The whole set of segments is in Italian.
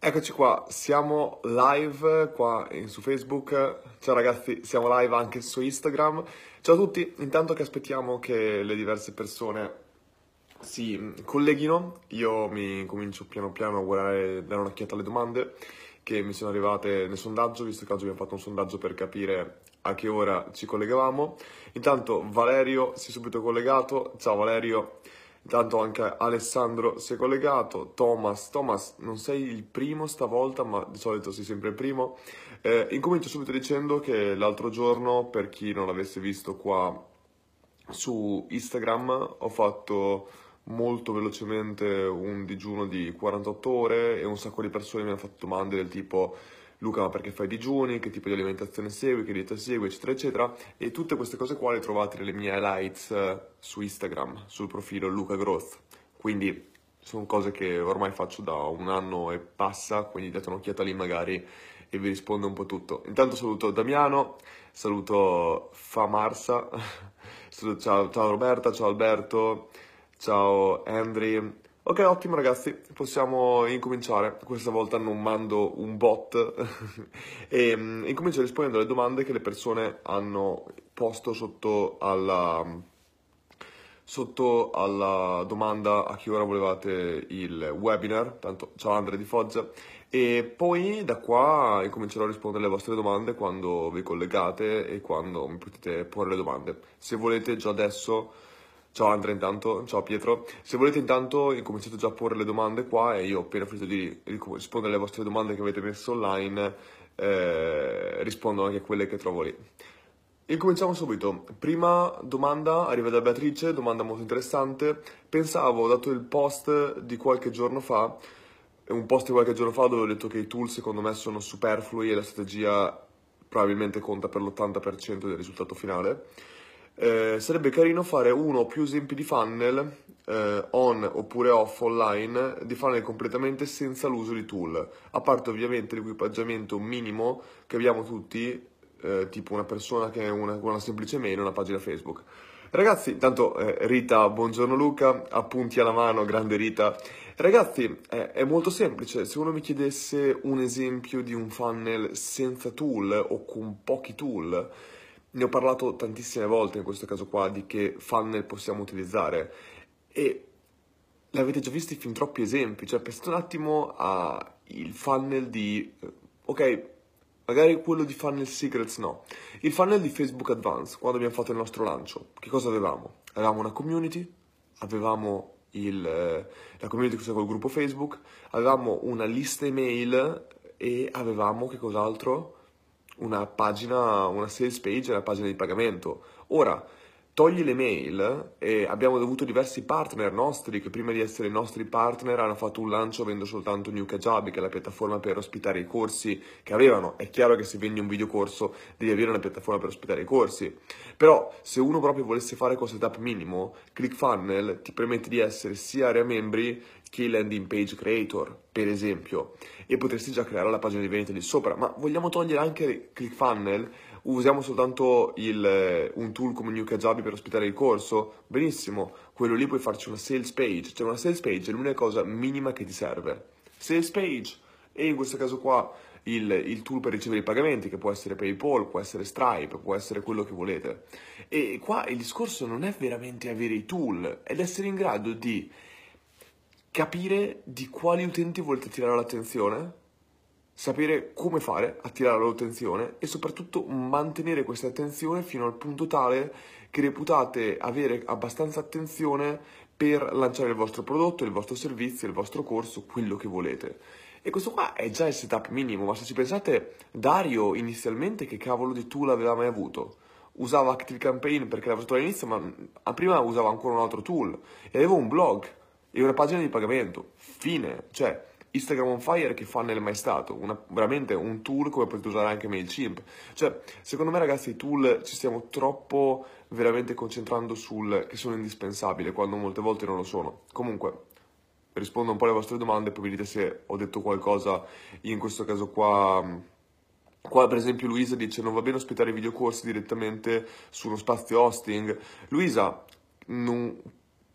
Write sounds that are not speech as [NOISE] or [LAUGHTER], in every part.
Eccoci qua, siamo live qua su Facebook. Ciao ragazzi, siamo live anche su Instagram. Ciao a tutti, intanto che aspettiamo che le diverse persone si colleghino, io mi comincio piano piano a guardare, dare un'occhiata alle domande che mi sono arrivate nel sondaggio, visto che oggi abbiamo fatto un sondaggio per capire a che ora ci collegavamo. Intanto Valerio si è subito collegato. Ciao Valerio. Intanto anche Alessandro si è collegato, Thomas, Thomas non sei il primo stavolta ma di solito sei sempre il primo. Eh, incomincio subito dicendo che l'altro giorno, per chi non l'avesse visto qua su Instagram, ho fatto molto velocemente un digiuno di 48 ore e un sacco di persone mi hanno fatto domande del tipo Luca ma perché fai digiuni, che tipo di alimentazione segui, che dieta segui, eccetera, eccetera. E tutte queste cose qua le trovate nelle mie highlights eh, su Instagram, sul profilo Luca Growth. Quindi sono cose che ormai faccio da un anno e passa, quindi date un'occhiata lì magari e vi rispondo un po' tutto. Intanto saluto Damiano, saluto Famarsa, [LAUGHS] ciao, ciao Roberta, ciao Alberto, ciao Andri, Ok, ottimo ragazzi, possiamo incominciare. Questa volta non mando un bot [LAUGHS] e um, incomincio rispondendo alle domande che le persone hanno posto sotto alla, sotto alla domanda a che ora volevate il webinar. Tanto ciao Andrea di Foggia. E poi da qua incomincerò a rispondere alle vostre domande quando vi collegate e quando mi potete porre le domande. Se volete già adesso Ciao Andrea intanto, ciao Pietro. Se volete intanto incominciate già a porre le domande qua e io appena finito di rispondere alle vostre domande che avete messo online eh, rispondo anche a quelle che trovo lì. Incominciamo subito. Prima domanda arriva da Beatrice, domanda molto interessante. Pensavo, dato il post di qualche giorno fa, un post di qualche giorno fa dove ho detto che i tool secondo me sono superflui e la strategia probabilmente conta per l'80% del risultato finale eh, sarebbe carino fare uno o più esempi di funnel eh, on oppure off online di funnel completamente senza l'uso di tool, a parte ovviamente l'equipaggiamento minimo che abbiamo tutti, eh, tipo una persona che ha una, una semplice mail e una pagina Facebook. Ragazzi, intanto eh, Rita, buongiorno Luca, appunti alla mano, grande Rita. Ragazzi, è, è molto semplice, se uno mi chiedesse un esempio di un funnel senza tool o con pochi tool, ne ho parlato tantissime volte in questo caso qua di che funnel possiamo utilizzare e l'avete già visto fin troppi esempi, cioè pensate un attimo al funnel di, eh, ok, magari quello di Funnel Secrets no, il funnel di Facebook Advance, quando abbiamo fatto il nostro lancio, che cosa avevamo? Avevamo una community, avevamo il, eh, la community che col gruppo Facebook, avevamo una lista email e avevamo che cos'altro? Una pagina, una sales page, una pagina di pagamento. Ora, togli le mail e abbiamo avuto diversi partner nostri che prima di essere i nostri partner hanno fatto un lancio avendo soltanto New Kajabi, che è la piattaforma per ospitare i corsi che avevano. È chiaro che se vendi un videocorso devi avere una piattaforma per ospitare i corsi. Però se uno proprio volesse fare col setup minimo, ClickFunnel ti permette di essere sia area membri che landing page creator, per esempio, e potresti già creare la pagina di vendita lì sopra. Ma vogliamo togliere anche ClickFunnel? Usiamo soltanto il, un tool come New Kajabi per ospitare il corso? Benissimo, quello lì puoi farci una sales page, cioè una sales page è l'unica cosa minima che ti serve. Sales page, e in questo caso qua il, il, tool per ricevere i pagamenti, che può essere PayPal, può essere Stripe, può essere quello che volete. E qua il discorso non è veramente avere i tool, è essere in grado di capire di quali utenti volete attirare l'attenzione, sapere come fare, attirare l'attenzione e soprattutto mantenere questa attenzione fino al punto tale che reputate avere abbastanza attenzione per lanciare il vostro prodotto, il vostro servizio, il vostro corso, quello che volete. E questo qua è già il setup minimo, ma se ci pensate, Dario inizialmente che cavolo di tool aveva mai avuto? Usava Active Campaign perché l'aveva fatto all'inizio, ma prima usava ancora un altro tool e aveva un blog e una pagina di pagamento. Fine. Cioè, Instagram on Fire che funnel è mai stato? Una, veramente un tool come potete usare anche MailChimp. Cioè, secondo me ragazzi i tool ci stiamo troppo veramente concentrando sul che sono indispensabili quando molte volte non lo sono. Comunque, rispondo un po' alle vostre domande, poi mi dite se ho detto qualcosa in questo caso qua. Qua per esempio Luisa dice non va bene ospitare i videocorsi direttamente su uno spazio hosting. Luisa, non,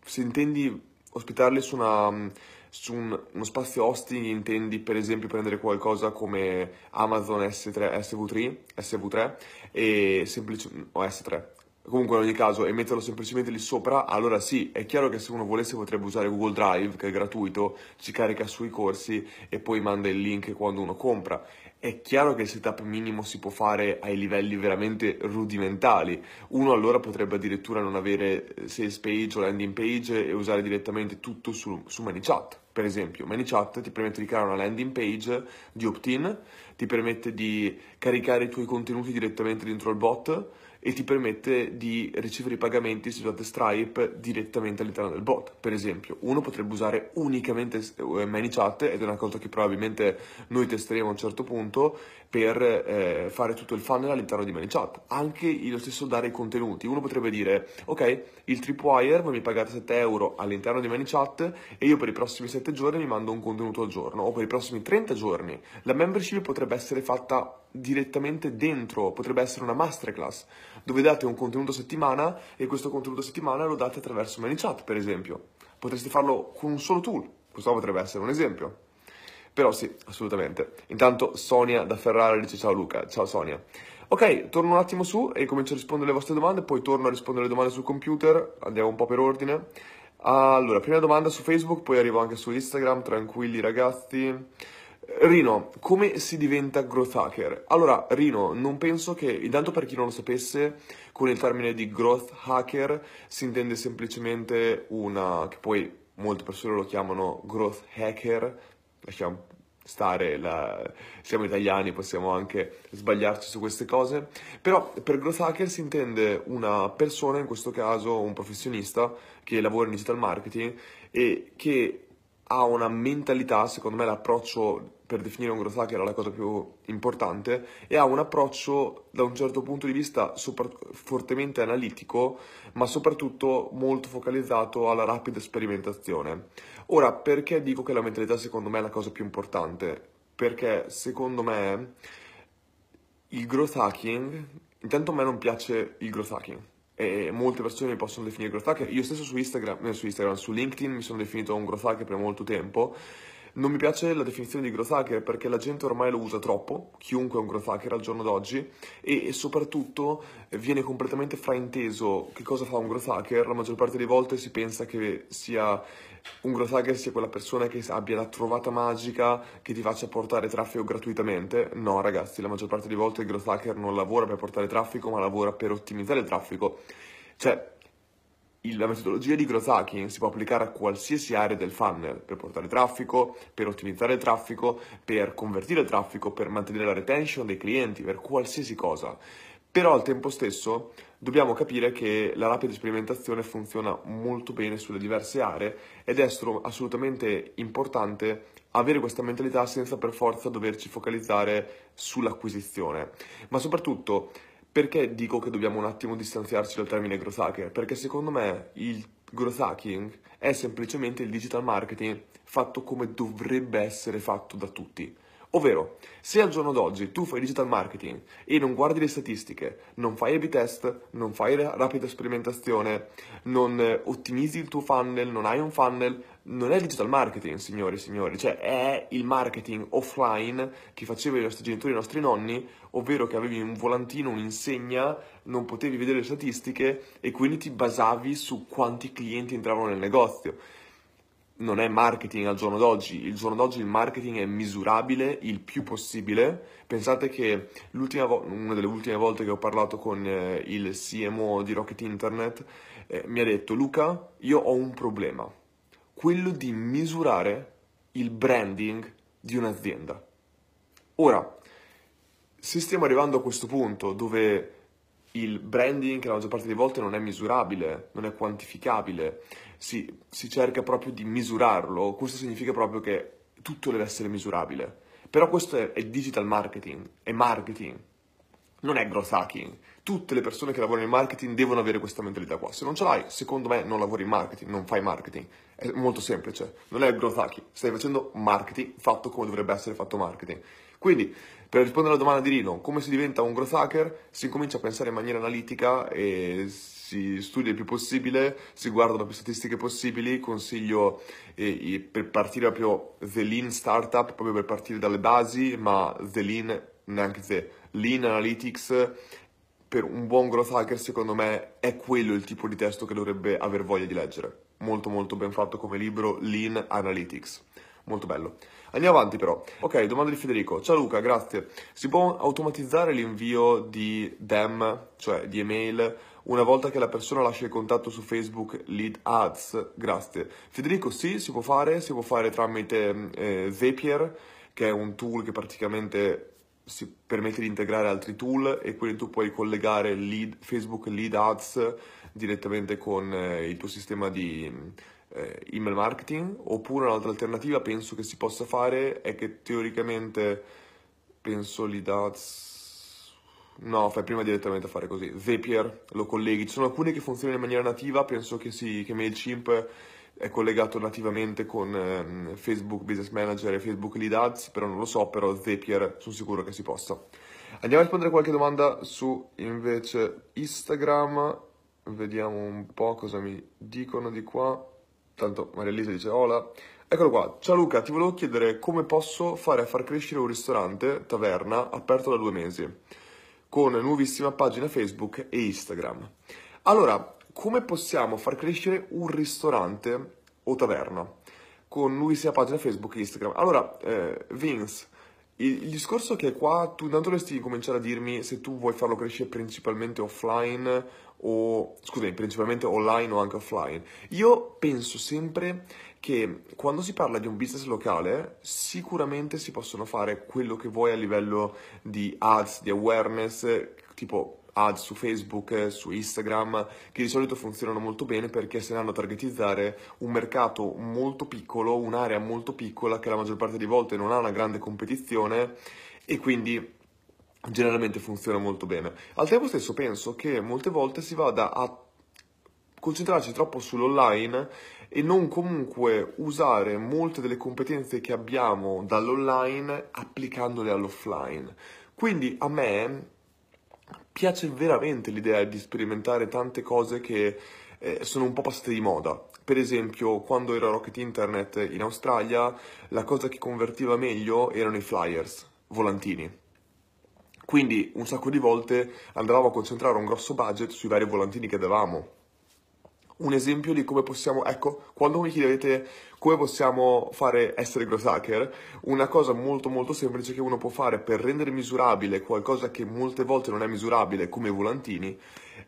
se intendi ospitarli su una, su un, uno spazio hosting intendi per esempio prendere qualcosa come Amazon S3, SV3, SV3 e semplice, o S3 comunque in ogni caso e metterlo semplicemente lì sopra, allora sì, è chiaro che se uno volesse potrebbe usare Google Drive che è gratuito, ci carica sui corsi e poi manda il link quando uno compra. È chiaro che il setup minimo si può fare ai livelli veramente rudimentali. Uno allora potrebbe addirittura non avere eh, sales page o landing page e usare direttamente tutto su, su ManyChat. Per esempio, ManyChat ti permette di creare una landing page di opt-in, ti permette di caricare i tuoi contenuti direttamente dentro il bot e ti permette di ricevere i pagamenti se usate Stripe direttamente all'interno del bot. Per esempio, uno potrebbe usare unicamente eh, ManyChat ed è una cosa che probabilmente noi testeremo a un certo punto per eh, fare tutto il funnel all'interno di ManyChat. Anche lo stesso dare i contenuti. Uno potrebbe dire, ok, il tripwire, voi mi pagate 7 euro all'interno di ManyChat e io per i prossimi 7 giorni mi mando un contenuto al giorno o per i prossimi 30 giorni. La membership potrebbe essere fatta direttamente dentro, potrebbe essere una masterclass dove date un contenuto a settimana e questo contenuto a settimana lo date attraverso ManyChat, per esempio. Potreste farlo con un solo tool, questo potrebbe essere un esempio. Però sì, assolutamente. Intanto Sonia da Ferrara dice ciao Luca, ciao Sonia. Ok, torno un attimo su e comincio a rispondere alle vostre domande, poi torno a rispondere alle domande sul computer, andiamo un po' per ordine. Allora, prima domanda su Facebook, poi arrivo anche su Instagram, tranquilli ragazzi. Rino, come si diventa growth hacker? Allora, Rino, non penso che, intanto per chi non lo sapesse, con il termine di growth hacker si intende semplicemente una, che poi molte persone lo chiamano growth hacker, lasciamo stare, la, siamo italiani, possiamo anche sbagliarci su queste cose, però per growth hacker si intende una persona, in questo caso un professionista, che lavora in digital marketing e che ha una mentalità, secondo me l'approccio per definire un growth hacker è la cosa più importante, e ha un approccio da un certo punto di vista sopra, fortemente analitico, ma soprattutto molto focalizzato alla rapida sperimentazione. Ora, perché dico che la mentalità secondo me è la cosa più importante? Perché secondo me il growth hacking, intanto a me non piace il growth hacking, e molte persone mi possono definire growth hacker. Io stesso su Instagram, eh, su Instagram, su LinkedIn mi sono definito un growth hacker per molto tempo non mi piace la definizione di growth hacker perché la gente ormai lo usa troppo, chiunque è un growth hacker al giorno d'oggi, e, e soprattutto viene completamente frainteso che cosa fa un growth hacker. La maggior parte delle volte si pensa che sia un growth hacker sia quella persona che abbia la trovata magica che ti faccia portare traffico gratuitamente. No, ragazzi, la maggior parte delle volte il growth hacker non lavora per portare traffico, ma lavora per ottimizzare il traffico. Cioè, la metodologia di growth hacking si può applicare a qualsiasi area del funnel per portare traffico, per ottimizzare il traffico, per convertire il traffico, per mantenere la retention dei clienti, per qualsiasi cosa. Però al tempo stesso dobbiamo capire che la rapida sperimentazione funziona molto bene sulle diverse aree ed è assolutamente importante avere questa mentalità senza per forza doverci focalizzare sull'acquisizione. Ma soprattutto perché dico che dobbiamo un attimo distanziarci dal termine growth hacker? Perché secondo me il growth hacking è semplicemente il digital marketing fatto come dovrebbe essere fatto da tutti. Ovvero, se al giorno d'oggi tu fai digital marketing e non guardi le statistiche, non fai A-B test, non fai rapida sperimentazione, non ottimizzi il tuo funnel, non hai un funnel, non è digital marketing, signori e signori, cioè è il marketing offline che facevano i nostri genitori e i nostri nonni, ovvero che avevi un volantino, un'insegna, non potevi vedere le statistiche e quindi ti basavi su quanti clienti entravano nel negozio. Non è marketing al giorno d'oggi, il giorno d'oggi il marketing è misurabile il più possibile. Pensate che vo- una delle ultime volte che ho parlato con eh, il CMO di Rocket Internet eh, mi ha detto Luca, io ho un problema, quello di misurare il branding di un'azienda. Ora, se stiamo arrivando a questo punto dove il branding, la maggior parte delle volte non è misurabile, non è quantificabile, si, si cerca proprio di misurarlo, questo significa proprio che tutto deve essere misurabile. Però questo è, è digital marketing, è marketing, non è growth hacking. Tutte le persone che lavorano in marketing devono avere questa mentalità qua. Se non ce l'hai, secondo me non lavori in marketing, non fai marketing. È molto semplice, non è growth hacking, stai facendo marketing fatto come dovrebbe essere fatto marketing. Quindi, per rispondere alla domanda di Rino, come si diventa un growth hacker? Si comincia a pensare in maniera analitica e si studia il più possibile, si guardano più statistiche possibili, consiglio eh, per partire proprio The Lean Startup, proprio per partire dalle basi, ma The Lean, neanche The Lean Analytics, per un buon growth hacker secondo me è quello il tipo di testo che dovrebbe aver voglia di leggere. Molto molto ben fatto come libro Lean Analytics molto bello. Andiamo avanti però. Ok, domanda di Federico. Ciao Luca, grazie. Si può automatizzare l'invio di DEM, cioè di email, una volta che la persona lascia il contatto su Facebook Lead Ads? Grazie. Federico, sì, si può fare, si può fare tramite eh, Zapier, che è un tool che praticamente si permette di integrare altri tool e quindi tu puoi collegare lead, Facebook Lead Ads direttamente con eh, il tuo sistema di eh, email marketing, oppure un'altra alternativa penso che si possa fare è che teoricamente penso lead ads No, fai prima direttamente a fare così. Zapier lo colleghi. Ci sono alcune che funzionano in maniera nativa, penso che, sì, che MailChimp è collegato nativamente con eh, Facebook Business Manager e Facebook Lead Ads, però non lo so, però Zapier sono sicuro che si possa. Andiamo a rispondere a qualche domanda su invece Instagram, vediamo un po' cosa mi dicono di qua. Tanto Maria Elisa dice hola. Eccolo qua. Ciao Luca, ti volevo chiedere come posso fare a far crescere un ristorante, taverna, aperto da due mesi, con nuovissima pagina Facebook e Instagram. Allora, come possiamo far crescere un ristorante o taverna con nuovissima pagina Facebook e Instagram? Allora, eh, Vince, il, il discorso che qua tu intanto dovresti cominciare a dirmi se tu vuoi farlo crescere principalmente offline o, scusami, principalmente online o anche offline. Io penso sempre che quando si parla di un business locale sicuramente si possono fare quello che vuoi a livello di ads, di awareness, tipo ads su Facebook, su Instagram, che di solito funzionano molto bene perché se ne hanno a targetizzare un mercato molto piccolo, un'area molto piccola che la maggior parte delle volte non ha una grande competizione e quindi generalmente funziona molto bene. Al tempo stesso penso che molte volte si vada a concentrarci troppo sull'online e non comunque usare molte delle competenze che abbiamo dall'online applicandole all'offline. Quindi a me piace veramente l'idea di sperimentare tante cose che eh, sono un po' passate di moda. Per esempio, quando ero a Rocket Internet in Australia, la cosa che convertiva meglio erano i flyers, volantini. Quindi un sacco di volte andavamo a concentrare un grosso budget sui vari volantini che davamo. Un esempio di come possiamo, ecco, quando mi chiedete come possiamo fare essere growth hacker, una cosa molto molto semplice che uno può fare per rendere misurabile qualcosa che molte volte non è misurabile come i volantini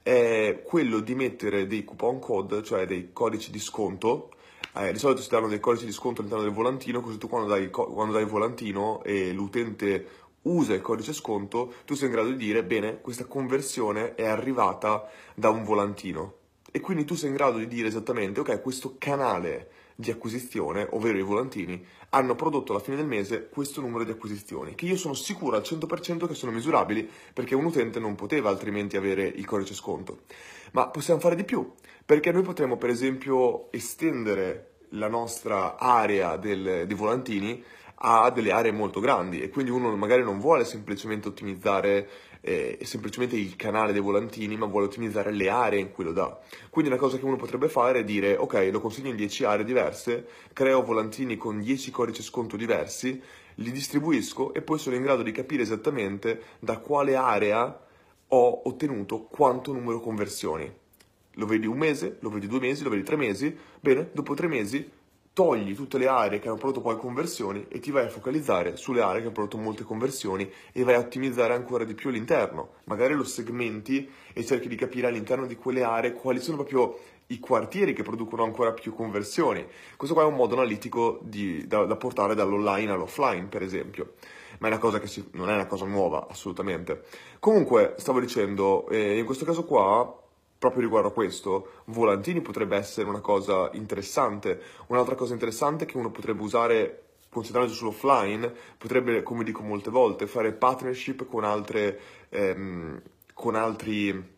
è quello di mettere dei coupon code, cioè dei codici di sconto. Eh, di solito si danno dei codici di sconto all'interno del volantino, così tu quando dai, quando dai il volantino e l'utente usa il codice sconto, tu sei in grado di dire, bene, questa conversione è arrivata da un volantino. E quindi tu sei in grado di dire esattamente, ok, questo canale di acquisizione, ovvero i volantini, hanno prodotto alla fine del mese questo numero di acquisizioni, che io sono sicuro al 100% che sono misurabili perché un utente non poteva altrimenti avere il codice sconto. Ma possiamo fare di più, perché noi potremmo per esempio estendere la nostra area del, dei volantini a delle aree molto grandi e quindi uno magari non vuole semplicemente ottimizzare eh, semplicemente il canale dei volantini, ma vuole ottimizzare le aree in cui lo dà. Quindi una cosa che uno potrebbe fare è dire ok, lo consegno in 10 aree diverse, creo volantini con 10 codici sconto diversi, li distribuisco e poi sono in grado di capire esattamente da quale area ho ottenuto quanto numero conversioni. Lo vedi un mese, lo vedi due mesi, lo vedi tre mesi, bene, dopo tre mesi togli tutte le aree che hanno prodotto poi conversioni e ti vai a focalizzare sulle aree che hanno prodotto molte conversioni e vai a ottimizzare ancora di più l'interno. Magari lo segmenti e cerchi di capire all'interno di quelle aree quali sono proprio i quartieri che producono ancora più conversioni. Questo qua è un modo analitico di, da, da, portare dall'online all'offline, per esempio. Ma è una cosa che si, non è una cosa nuova, assolutamente. Comunque, stavo dicendo, eh, in questo caso qua proprio riguardo a questo, volantini potrebbe essere una cosa interessante. Un'altra cosa interessante che uno potrebbe usare concentrandosi sull'offline, potrebbe, come dico molte volte, fare partnership con altre, ehm, con altri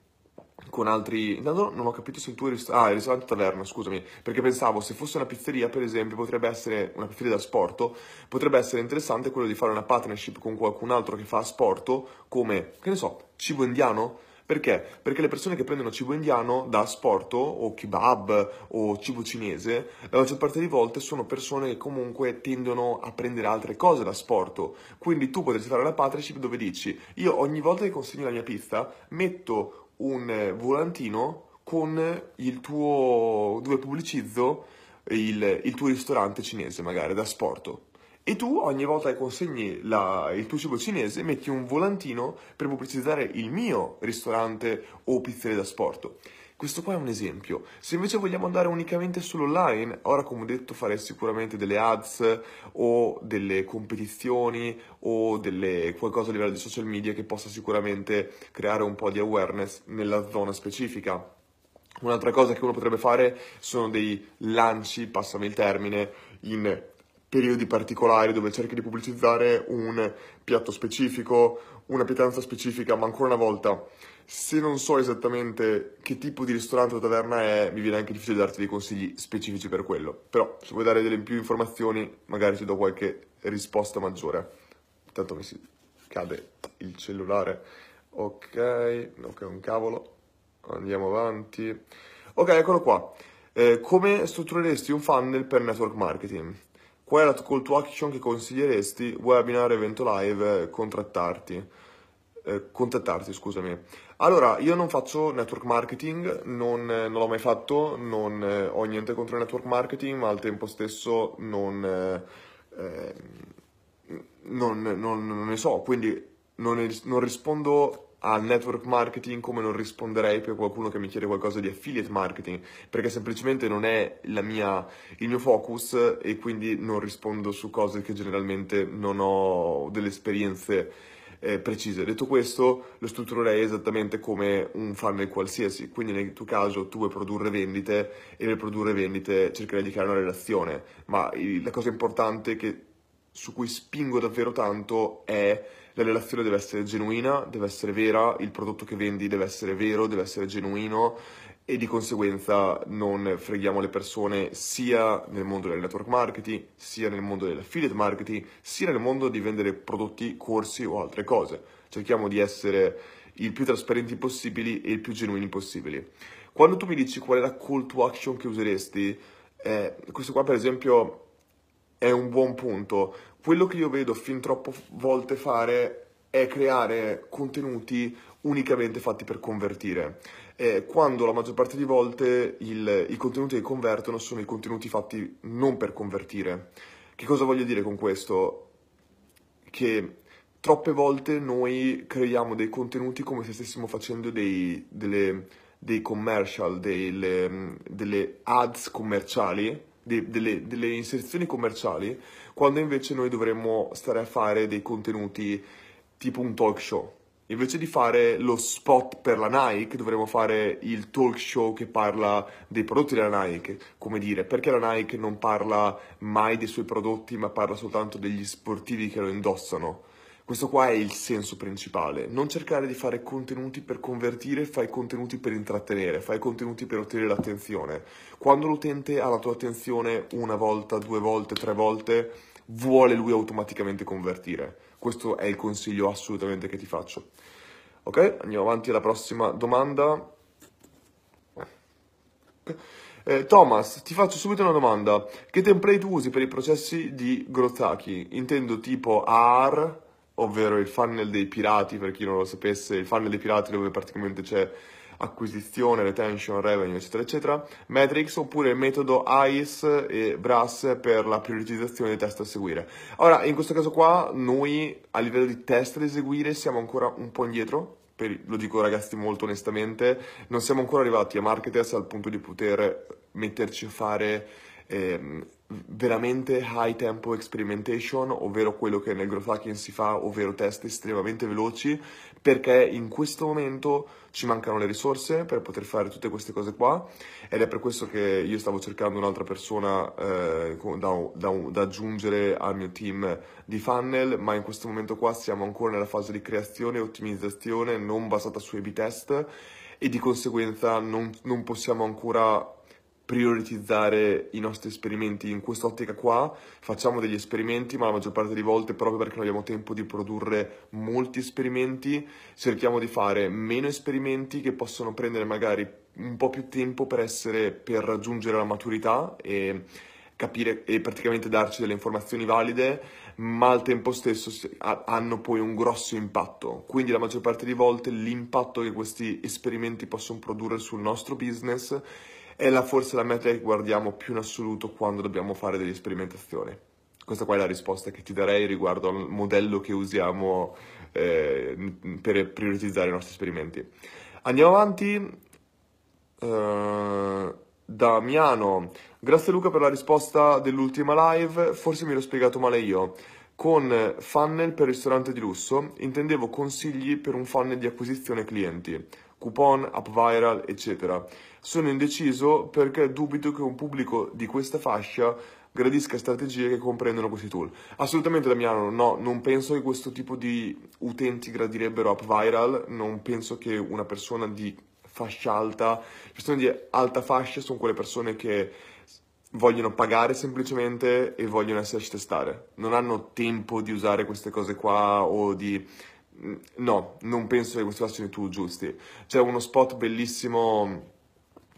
con altri. No, non ho capito se il tuo ristorante. Ah, il ristorante taverna, scusami. Perché pensavo se fosse una pizzeria, per esempio, potrebbe essere una pizzeria da sport, potrebbe essere interessante quello di fare una partnership con qualcun altro che fa sport, come, che ne so, cibo indiano Perché? Perché le persone che prendono cibo indiano da asporto o kebab o cibo cinese, la maggior parte delle volte sono persone che comunque tendono a prendere altre cose da asporto. Quindi tu potresti fare la patricipe dove dici io ogni volta che consegno la mia pizza metto un volantino con il tuo dove pubblicizzo il, il tuo ristorante cinese magari da asporto e tu ogni volta che consegni la, il tuo cibo cinese metti un volantino per pubblicizzare il mio ristorante o pizzeria da sport. Questo qua è un esempio. Se invece vogliamo andare unicamente sull'online, ora come ho detto farei sicuramente delle ads o delle competizioni o delle, qualcosa a livello di social media che possa sicuramente creare un po' di awareness nella zona specifica. Un'altra cosa che uno potrebbe fare sono dei lanci, passami il termine, in periodi particolari dove cerchi di pubblicizzare un piatto specifico, una pietanza specifica, ma ancora una volta, se non so esattamente che tipo di ristorante o taverna è, mi viene anche difficile darti dei consigli specifici per quello. Però se vuoi dare delle più informazioni, magari ti do qualche risposta maggiore. Intanto mi si cade il cellulare. Ok, ok, un cavolo. Andiamo avanti. Ok, eccolo qua. Eh, come struttureresti un funnel per network marketing? Qual è la call to action che consiglieresti? Webinar, evento live, eh, contrattarti. Eh, contattarti, scusami. Allora, io non faccio network marketing, non, non l'ho mai fatto, non eh, ho niente contro il network marketing, ma al tempo stesso non, eh, non, non ne so, quindi non rispondo al network marketing come non risponderei per qualcuno che mi chiede qualcosa di affiliate marketing, perché semplicemente non è mia, il mio focus e quindi non rispondo su cose che generalmente non ho delle esperienze eh, precise. Detto questo, lo strutturerei esattamente come un funnel qualsiasi, quindi nel tuo caso tu vuoi produrre vendite e nel produrre vendite cercherai di creare una relazione, ma la cosa importante che, su cui spingo davvero tanto è la relazione deve essere genuina, deve essere vera, il prodotto che vendi deve essere vero, deve essere genuino e di conseguenza non freghiamo le persone sia nel mondo del network marketing, sia nel mondo dell'affiliate marketing, sia nel mondo di vendere prodotti, corsi o altre cose. Cerchiamo di essere il più trasparenti possibili e il più genuini possibili. Quando tu mi dici qual è la call to action che useresti, eh, questo qua per esempio è un buon punto. Quello che io vedo fin troppo volte fare è creare contenuti unicamente fatti per convertire, eh, quando la maggior parte di volte il, i contenuti che convertono sono i contenuti fatti non per convertire. Che cosa voglio dire con questo? Che troppe volte noi creiamo dei contenuti come se stessimo facendo dei, delle, dei commercial, delle, delle ads commerciali de, delle, delle inserzioni commerciali, quando invece noi dovremmo stare a fare dei contenuti tipo un talk show. Invece di fare lo spot per la Nike, dovremmo fare il talk show che parla dei prodotti della Nike. Come dire, perché la Nike non parla mai dei suoi prodotti, ma parla soltanto degli sportivi che lo indossano? Questo qua è il senso principale. Non cercare di fare contenuti per convertire, fai contenuti per intrattenere, fai contenuti per ottenere l'attenzione. Quando l'utente ha la tua attenzione una volta, due volte, tre volte, vuole lui automaticamente convertire. Questo è il consiglio assolutamente che ti faccio. Ok, andiamo avanti alla prossima domanda. Eh, Thomas, ti faccio subito una domanda. Che template usi per i processi di hacking? Intendo tipo AR, ovvero il funnel dei pirati, per chi non lo sapesse, il funnel dei pirati dove praticamente c'è acquisizione, retention, revenue, eccetera, eccetera, Matrix oppure il metodo ICE e BRAS per la prioritizzazione dei test da seguire. Ora, in questo caso qua, noi a livello di test da eseguire siamo ancora un po' indietro, per, lo dico ragazzi molto onestamente, non siamo ancora arrivati a marketers al punto di poter metterci a fare eh, veramente high tempo experimentation, ovvero quello che nel growth hacking si fa, ovvero test estremamente veloci, perché in questo momento ci mancano le risorse per poter fare tutte queste cose qua ed è per questo che io stavo cercando un'altra persona eh, da, da, da, aggiungere al mio team di funnel, ma in questo momento qua siamo ancora nella fase di creazione e ottimizzazione non basata su A-B test e di conseguenza non, non possiamo ancora prioritizzare i nostri esperimenti in quest'ottica qua, facciamo degli esperimenti, ma la maggior parte delle volte proprio perché non abbiamo tempo di produrre molti esperimenti, cerchiamo di fare meno esperimenti che possono prendere magari un po' più tempo per essere per raggiungere la maturità e capire e praticamente darci delle informazioni valide, ma al tempo stesso hanno poi un grosso impatto. Quindi la maggior parte delle volte l'impatto che questi esperimenti possono produrre sul nostro business è la, forse la metrica che guardiamo più in assoluto quando dobbiamo fare delle sperimentazioni. Questa qua è la risposta che ti darei riguardo al modello che usiamo eh, per prioritizzare i nostri esperimenti. Andiamo avanti. Uh, Damiano, grazie Luca per la risposta dell'ultima live, forse mi ero spiegato male io. Con funnel per ristorante di lusso intendevo consigli per un funnel di acquisizione clienti, coupon, app viral, eccetera. Sono indeciso perché dubito che un pubblico di questa fascia gradisca strategie che comprendono questi tool. Assolutamente Damiano, no, non penso che questo tipo di utenti gradirebbero app viral, non penso che una persona di fascia alta, persone di alta fascia sono quelle persone che vogliono pagare semplicemente e vogliono esserci testare. Non hanno tempo di usare queste cose qua o di... No, non penso che questi siano i tool giusti. C'è uno spot bellissimo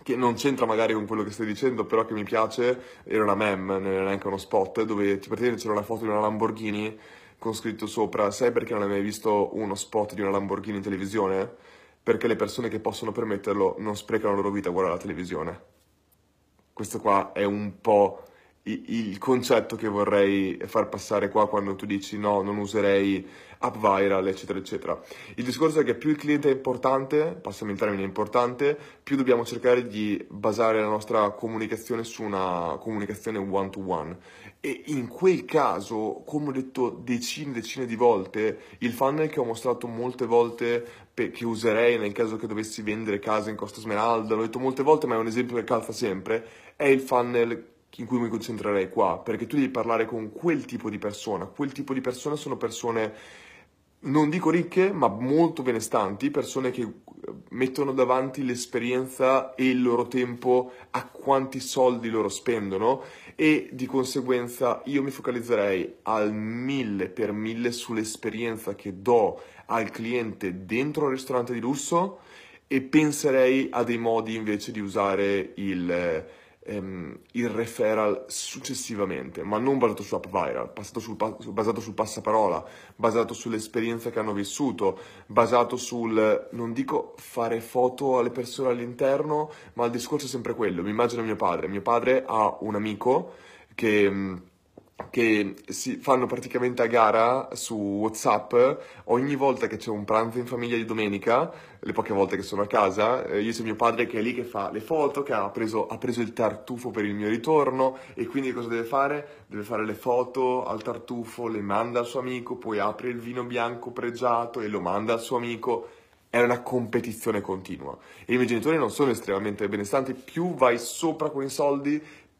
che non c'entra magari con quello che stai dicendo, però che mi piace, era una meme, non era neanche uno spot, dove ti praticamente c'era una foto di una Lamborghini con scritto sopra, sai perché non hai mai visto uno spot di una Lamborghini in televisione? Perché le persone che possono permetterlo non sprecano la loro vita a guardare la televisione. Questo qua è un po' il concetto che vorrei far passare qua quando tu dici no, non userei app viral, eccetera, eccetera. Il discorso è che più il cliente è importante, passami il termine importante, più dobbiamo cercare di basare la nostra comunicazione su una comunicazione one to one. E in quel caso, come ho detto decine e decine di volte, il funnel che ho mostrato molte volte che userei nel caso che dovessi vendere case in Costa Smeralda, l'ho detto molte volte, ma è un esempio che calza sempre, è il funnel in cui mi concentrerei qua, perché tu devi parlare con quel tipo di persona. Quel tipo di persone sono persone, non dico ricche, ma molto benestanti, persone che mettono davanti l'esperienza e il loro tempo a quanti soldi loro spendono e di conseguenza io mi focalizzerei al mille per mille sull'esperienza che do al cliente dentro un ristorante di lusso e penserei a dei modi invece di usare il ehm, il referral successivamente, ma non basato su app viral, sul, basato sul passaparola, basato sull'esperienza che hanno vissuto, basato sul, non dico fare foto alle persone all'interno, ma il discorso è sempre quello. Mi immagino mio padre. Mio padre ha un amico che che si fanno praticamente a gara su WhatsApp ogni volta che c'è un pranzo in famiglia di domenica, le poche volte che sono a casa, eh, io c'è mio padre che è lì che fa le foto, che ha preso, ha preso, il tartufo per il mio ritorno e quindi cosa deve fare? Deve fare le foto al tartufo, le manda al suo amico, poi apre il vino bianco pregiato e lo manda al suo amico. È una competizione continua e i miei genitori non sono estremamente benestanti, più vai sopra con i soldi,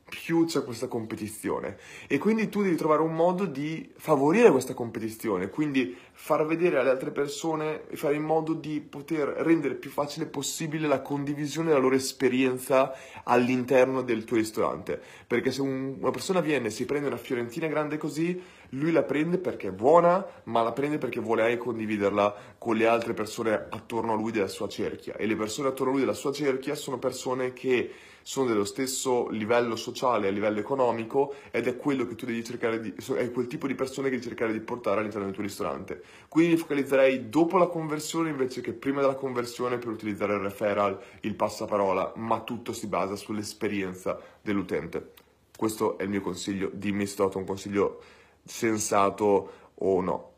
più c'è questa competizione. E quindi tu devi trovare un modo di favorire questa competizione, quindi far vedere alle altre persone e fare in modo di poter rendere più facile possibile la condivisione della loro esperienza all'interno del tuo ristorante, perché se un, una persona viene e si prende una fiorentina grande così, lui la prende perché è buona, ma la prende perché vuole anche condividerla con le altre persone attorno a lui della sua cerchia e le persone attorno a lui della sua cerchia sono persone che sono dello stesso livello sociale a livello economico ed è quello che tu devi cercare di è quel tipo di persone che devi cercare di portare all'interno del tuo ristorante. Quindi mi focalizzerei dopo la conversione invece che prima della conversione per utilizzare il referral, il passaparola, ma tutto si basa sull'esperienza dell'utente. Questo è il mio consiglio, dimmi se ho dato un consiglio sensato o no.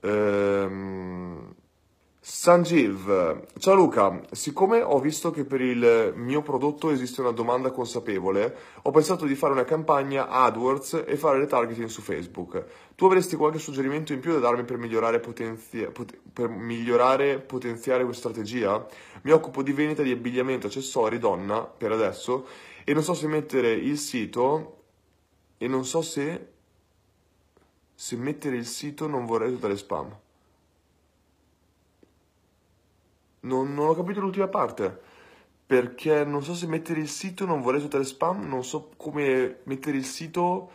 Ehm Sanjeev, ciao Luca, siccome ho visto che per il mio prodotto esiste una domanda consapevole, ho pensato di fare una campagna AdWords e fare retargeting su Facebook. Tu avresti qualche suggerimento in più da darmi per migliorare, potenzi- pot- per migliorare potenziare questa strategia? Mi occupo di vendita di abbigliamento, accessori, donna, per adesso, e non so se mettere il sito e non so se, se mettere il sito non vorrei risultare spam. Non, non ho capito l'ultima parte. perché non so se mettere il sito, non vorrei svuotare spam, non so come mettere il sito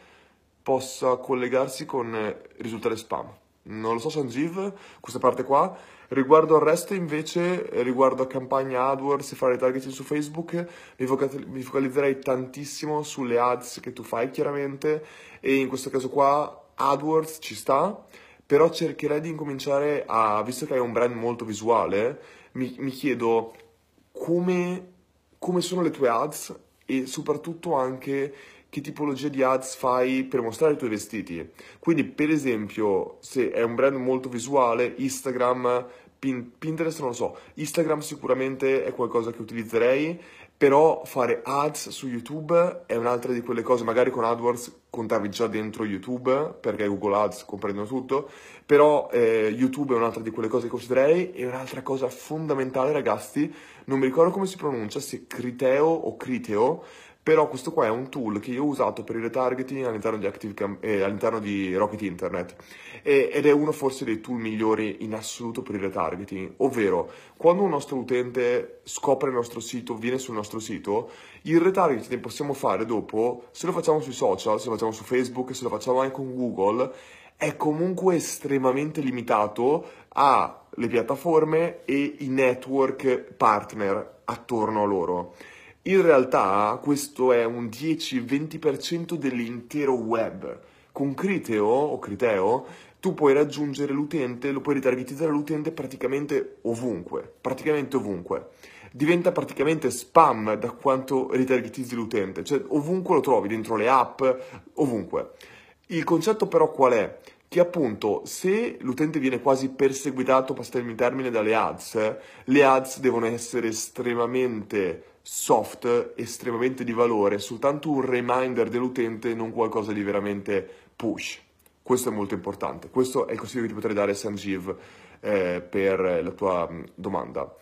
possa collegarsi con eh, risultare spam. Non lo so Sanjeev, questa parte qua. Riguardo al resto invece, eh, riguardo a campagna AdWords e fare retargeting su Facebook, mi focalizzerei tantissimo sulle ads che tu fai chiaramente e in questo caso qua AdWords ci sta, però cercherei di incominciare a, visto che hai un brand molto visuale, mi, mi chiedo come, come sono le tue ads e soprattutto anche che tipologia di ads fai per mostrare i tuoi vestiti. Quindi, per esempio, se è un brand molto visuale, Instagram, Pin- Pinterest non lo so, Instagram sicuramente è qualcosa che utilizzerei, però fare ads su YouTube è un'altra di quelle cose, magari con AdWords contavi già dentro YouTube, perché Google Ads comprendono tutto, però eh, YouTube è un'altra di quelle cose che considererei. E un'altra cosa fondamentale ragazzi, non mi ricordo come si pronuncia, se Criteo o Criteo, però questo qua è un tool che io ho usato per il retargeting all'interno di, Cam- eh, all'interno di Rocket Internet e- ed è uno forse dei tool migliori in assoluto per il retargeting, ovvero quando un nostro utente scopre il nostro sito, viene sul nostro sito, il retargeting che possiamo fare dopo, se lo facciamo sui social, se lo facciamo su Facebook, se lo facciamo anche con Google, è comunque estremamente limitato alle piattaforme e i network partner attorno a loro. In realtà questo è un 10-20% dell'intero web. Con Criteo o Criteo tu puoi raggiungere l'utente, lo puoi ritargetizzare l'utente praticamente ovunque, praticamente ovunque. Diventa praticamente spam da quanto ritargetizzi l'utente, cioè ovunque lo trovi, dentro le app, ovunque. Il concetto però qual è? Che appunto se l'utente viene quasi perseguitato, passatemi il termine, dalle ads, le ads devono essere estremamente soft, estremamente di valore, soltanto un reminder dell'utente, non qualcosa di veramente push. Questo è molto importante. Questo è il consiglio che ti potrei dare, Sanjeev, eh, per la tua mm, domanda.